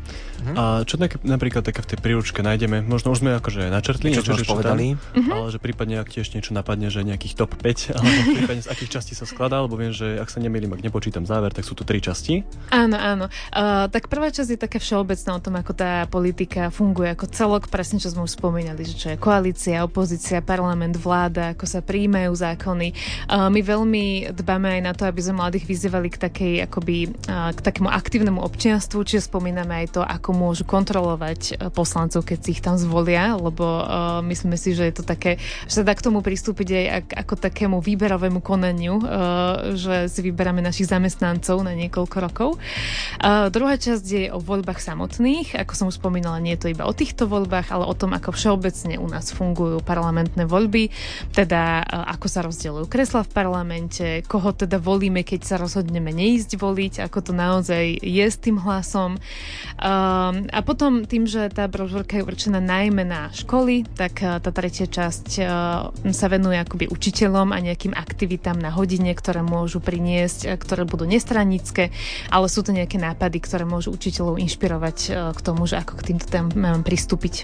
Uh-huh. A čo tak, napríklad také v tej príručke nájdeme? Možno už sme akože načrtli niečo, niečo že povedali, uh-huh. ale že prípadne ak tiež niečo napadne, že nejakých top 5, alebo prípadne z akých častí sa skladá, lebo viem, že ak sa nemýlim, ak nepočítam záver, tak sú tu tri časti. Áno, áno. Uh, tak prvá časť je také všeobecná o tom, ako tá politika funguje ako celok, presne čo sme už spomínali, že čo je koalícia, opozícia, parlament, vláda, ako sa príjmajú zákony. Uh, my veľmi dbáme aj na to, aby sme mladých vyzývali k takej, akoby, uh, k takému aktívnemu občianstvu, čiže spomíname aj to, ako môžu kontrolovať e, poslancov, keď si ich tam zvolia, lebo uh, myslíme si, že je to také, že sa dá k tomu pristúpiť aj ako, takému výberovému konaniu, uh, že si vyberáme našich zamestnancov na niekoľko rokov. Uh, druhá časť je o voľbách samotných. Ako som už spomínala, nie je to iba o týchto voľbách, ale o tom, ako všeobecne u nás fungujú parlamentné voľby, teda uh, ako sa rozdielujú kresla v parlamente, koho teda volíme, keď sa rozhodneme neísť voliť, ako to naozaj je s tým hlasom. Um, a potom tým, že tá brožúrka je určená najmä na školy, tak uh, tá tretia časť uh, sa venuje akoby učiteľom a nejakým aktivitám na hodine, ktoré môžu priniesť, uh, ktoré budú nestranické, ale sú to nejaké nápady, ktoré môžu učiteľov inšpirovať uh, k tomu, že ako k týmto témam pristúpiť.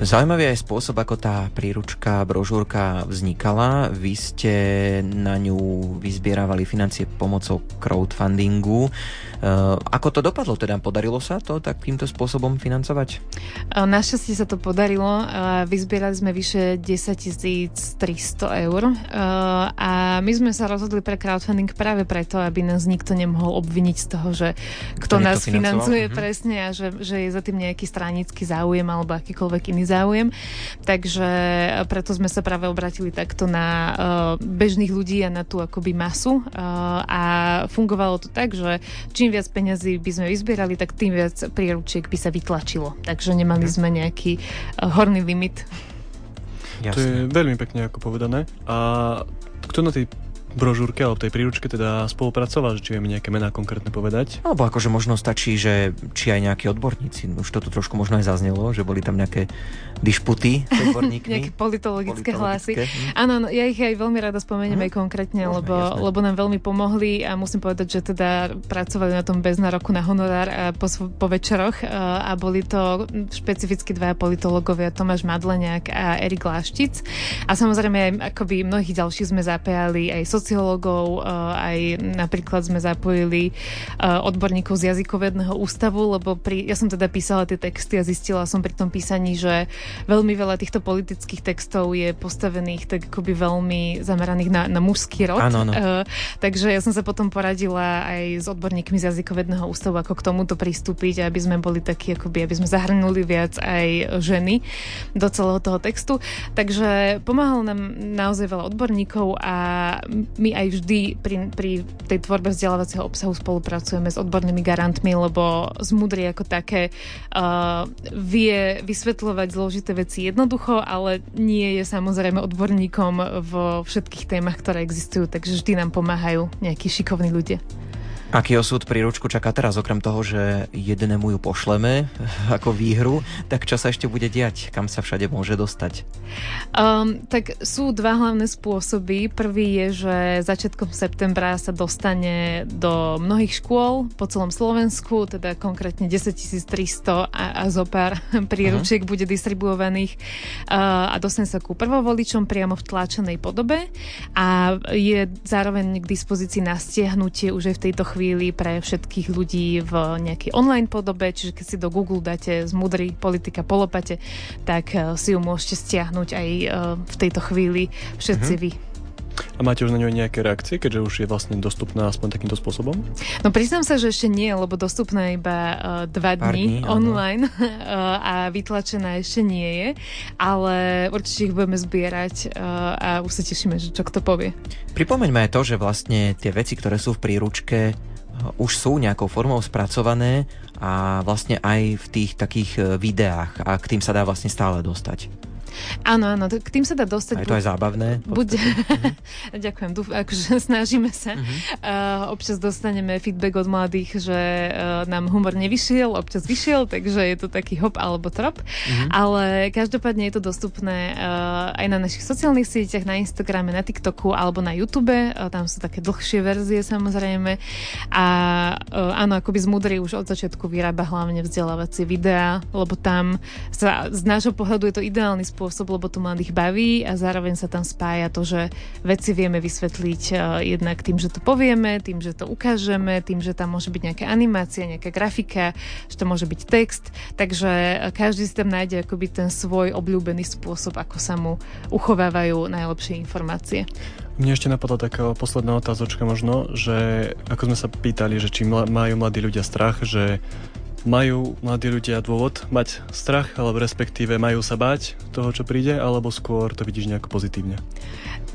Zaujímavý je spôsob, ako tá príručka, brožúrka vznikala. Vy ste na ňu vyzbieravali financie pomocou crowdfundingu. Uh, ako to dopadlo? Teda podarilo sa to takýmto spôsobom financovať? Našťastie sa to podarilo. Vyzbierali sme vyše 10 300 eur a my sme sa rozhodli pre crowdfunding práve preto, aby nás nikto nemohol obviniť z toho, že kto to nás financuje mhm. presne a že, že je za tým nejaký stranický záujem alebo akýkoľvek iný záujem. Takže preto sme sa práve obratili takto na bežných ľudí a na tú akoby masu a fungovalo to tak, že čím čím viac peňazí by sme vyzbierali, tak tým viac príručiek by sa vytlačilo. Takže nemali mhm. sme nejaký uh, horný limit. Jasne. To je veľmi pekne ako povedané. A kto na tej brožúrke alebo tej príručke teda spolupracoval, či vieme nejaké mená konkrétne povedať? Alebo akože možno stačí, že či aj nejakí odborníci, už toto trošku možno aj zaznelo, že boli tam nejaké dišputy s odborníkmi. nejaké politologické, politologické hlasy. Hm. Áno, no, ja ich aj veľmi rada spomeniem hm. aj konkrétne, lebo, lebo nám veľmi pomohli a musím povedať, že teda pracovali na tom bez nároku na honorár a po, po večeroch a, a boli to špecificky dvaja politológovia, Tomáš Madleniak a Erik Láštic. A samozrejme aj akoby mnohých ďalších sme zapájali aj sociológov, aj napríklad sme zapojili odborníkov z jazykovedného ústavu, lebo pri, ja som teda písala tie texty a zistila som pri tom písaní, že veľmi veľa týchto politických textov je postavených tak akoby veľmi zameraných na, na mužský rod. Áno, áno. Uh, takže ja som sa potom poradila aj s odborníkmi z jazykovedného ústavu, ako k tomuto pristúpiť, aby sme boli takí, akoby, aby sme zahrnuli viac aj ženy do celého toho textu. Takže pomáhalo nám naozaj veľa odborníkov a my aj vždy pri, pri tej tvorbe vzdelávacieho obsahu spolupracujeme s odbornými garantmi, lebo z Mudry ako také uh, vie vysvetľovať zložité veci jednoducho, ale nie je samozrejme odborníkom vo všetkých témach, ktoré existujú, takže vždy nám pomáhajú nejakí šikovní ľudia. Aký osud príručku čaká teraz, okrem toho, že jednému ju pošleme ako výhru, tak čo sa ešte bude diať? Kam sa všade môže dostať? Um, tak sú dva hlavné spôsoby. Prvý je, že začiatkom septembra sa dostane do mnohých škôl po celom Slovensku, teda konkrétne 10 300 a, a zo pár príručiek uh-huh. bude distribuovaných uh, a dostane sa ku prvovoličom priamo v tlačenej podobe a je zároveň k dispozícii na stiahnutie už aj v tejto chvíli chvíli pre všetkých ľudí v nejakej online podobe, čiže keď si do Google dáte z mudrý politika polopate, tak eh, si ju môžete stiahnuť aj eh, v tejto chvíli všetci uh-huh. vy. A máte už na ňu nejaké reakcie, keďže už je vlastne dostupná aspoň takýmto spôsobom? No priznám sa, že ešte nie, lebo dostupná iba uh, dva dní, dní online uh, a vytlačená ešte nie je, ale určite ich budeme zbierať uh, a už sa tešíme, že čo kto povie. Pripomeňme aj to, že vlastne tie veci, ktoré sú v príručke, už sú nejakou formou spracované a vlastne aj v tých takých e, videách a k tým sa dá vlastne stále dostať. Áno, áno, k tým sa dá dostať. A je to aj zábavné? Buď, ďakujem, dúf, akože snažíme sa. Uh-huh. Uh, občas dostaneme feedback od mladých, že uh, nám humor nevyšiel, občas vyšiel, takže je to taký hop alebo trop. Uh-huh. Ale každopádne je to dostupné uh, aj na našich sociálnych sieťach, na Instagrame, na TikToku alebo na YouTube. Uh, tam sú také dlhšie verzie samozrejme. A uh, áno, akoby z Mudry už od začiatku vyrába hlavne vzdelávacie videá, lebo tam sa z nášho pohľadu je to ideálny spôsob spôsob, lebo to mladých baví a zároveň sa tam spája to, že veci vieme vysvetliť uh, jednak tým, že to povieme, tým, že to ukážeme, tým, že tam môže byť nejaká animácia, nejaká grafika, že to môže byť text, takže každý si tam nájde akoby ten svoj obľúbený spôsob, ako sa mu uchovávajú najlepšie informácie. Mne ešte napadla taká posledná otázočka možno, že ako sme sa pýtali, že či majú mladí ľudia strach, že majú mladí ľudia dôvod mať strach, alebo respektíve majú sa báť toho, čo príde, alebo skôr to vidíš nejako pozitívne?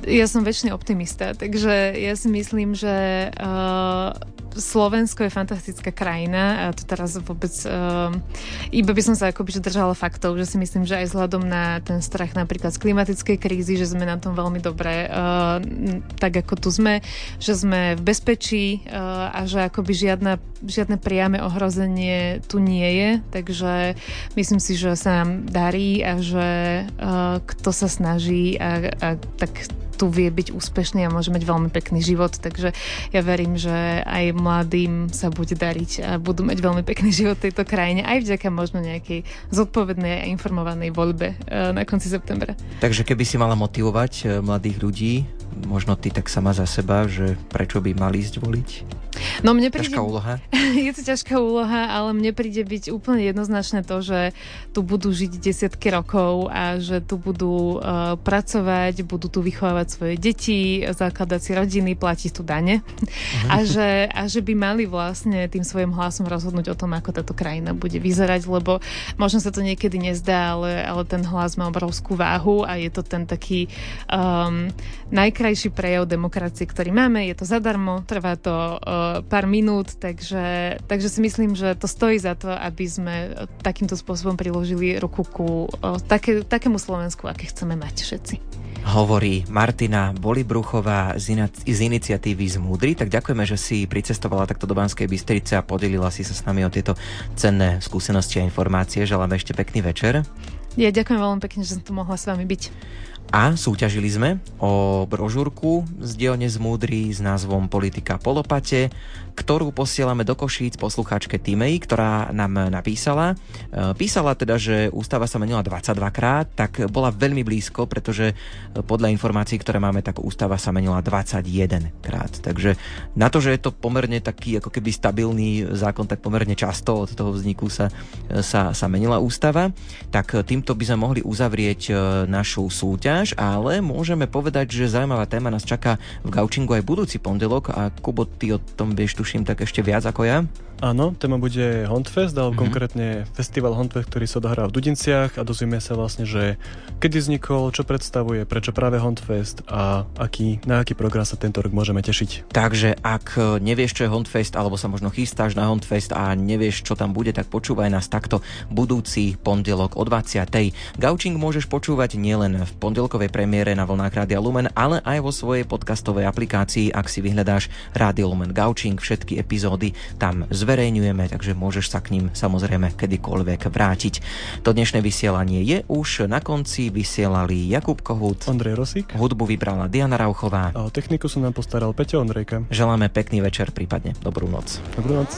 Ja som väčšine optimista, takže ja si myslím, že uh, Slovensko je fantastická krajina a to teraz vôbec uh, iba by som sa akoby držala faktov, že si myslím, že aj vzhľadom na ten strach napríklad z klimatickej krízy, že sme na tom veľmi dobre uh, tak ako tu sme, že sme v bezpečí uh, a že akoby žiadna, žiadne priame ohrozenie tu nie je, takže myslím si, že sa nám darí a že uh, kto sa snaží a, a tak tu vie byť úspešný a môže mať veľmi pekný život, takže ja verím, že aj mladým sa bude dariť a budú mať veľmi pekný život v tejto krajine, aj vďaka možno nejakej zodpovednej a informovanej voľbe eh, na konci septembra. Takže keby si mala motivovať eh, mladých ľudí, možno ty tak sama za seba, že prečo by mali ísť voliť? No mne príde... Ťažká úloha? je to ťažká úloha, ale mne príde byť úplne jednoznačné to, že tu budú žiť desiatky rokov a že tu budú uh, pracovať, budú tu vychovávať svoje deti, zakladať si rodiny, platiť tu dane uh-huh. a, že, a že by mali vlastne tým svojim hlasom rozhodnúť o tom, ako táto krajina bude vyzerať, lebo možno sa to niekedy nezdá, ale, ale ten hlas má obrovskú váhu a je to ten taký um, najkrajší prejav demokracie, ktorý máme. Je to zadarmo, trvá to uh, pár minút, takže, takže si myslím, že to stojí za to, aby sme takýmto spôsobom priložili ruku ku také, takému Slovensku, aké chceme mať všetci. Hovorí Martina Bolibruchová z, ina- z iniciatívy z Múdry. Tak ďakujeme, že si pricestovala takto do Banskej Bystrice a podelila si sa s nami o tieto cenné skúsenosti a informácie. Želáme ešte pekný večer. Ja ďakujem veľmi pekne, že som tu mohla s vami byť. A súťažili sme o brožúrku z z Múdry s názvom Politika polopate ktorú posielame do Košíc poslucháčke Timei, ktorá nám napísala. E, písala teda, že ústava sa menila 22 krát, tak bola veľmi blízko, pretože podľa informácií, ktoré máme, tak ústava sa menila 21 krát. Takže na to, že je to pomerne taký ako keby stabilný zákon, tak pomerne často od toho vzniku sa, sa, sa menila ústava, tak týmto by sme mohli uzavrieť e, našu súťaž, ale môžeme povedať, že zaujímavá téma nás čaká v Gaučingu aj budúci pondelok a Kubo, ty o tom vieš tu tuším, tak ešte viac ako ja. Áno, téma bude Huntfest, ale mm-hmm. konkrétne festival Huntfest, ktorý sa odohrá v Dudinciach a dozvieme sa vlastne, že kedy vznikol, čo predstavuje, prečo práve Huntfest a aký, na aký program sa tento rok môžeme tešiť. Takže ak nevieš, čo je Huntfest, alebo sa možno chystáš na Huntfest a nevieš, čo tam bude, tak počúvaj nás takto budúci pondelok o 20. Gaučing môžeš počúvať nielen v pondelkovej premiére na vlnách Rádia Lumen, ale aj vo svojej podcastovej aplikácii, ak si vyhľadáš Rádio Lumen Gaučing, všetky epizódy tam zver zverejňujeme, takže môžeš sa k ním samozrejme kedykoľvek vrátiť. To dnešné vysielanie je už na konci. Vysielali Jakub Kohut, Ondrej Rosík, hudbu vybrala Diana Rauchová. A o techniku som nám postaral Peťo Ondrejka. Želáme pekný večer, prípadne dobrú noc. Dobrú noc.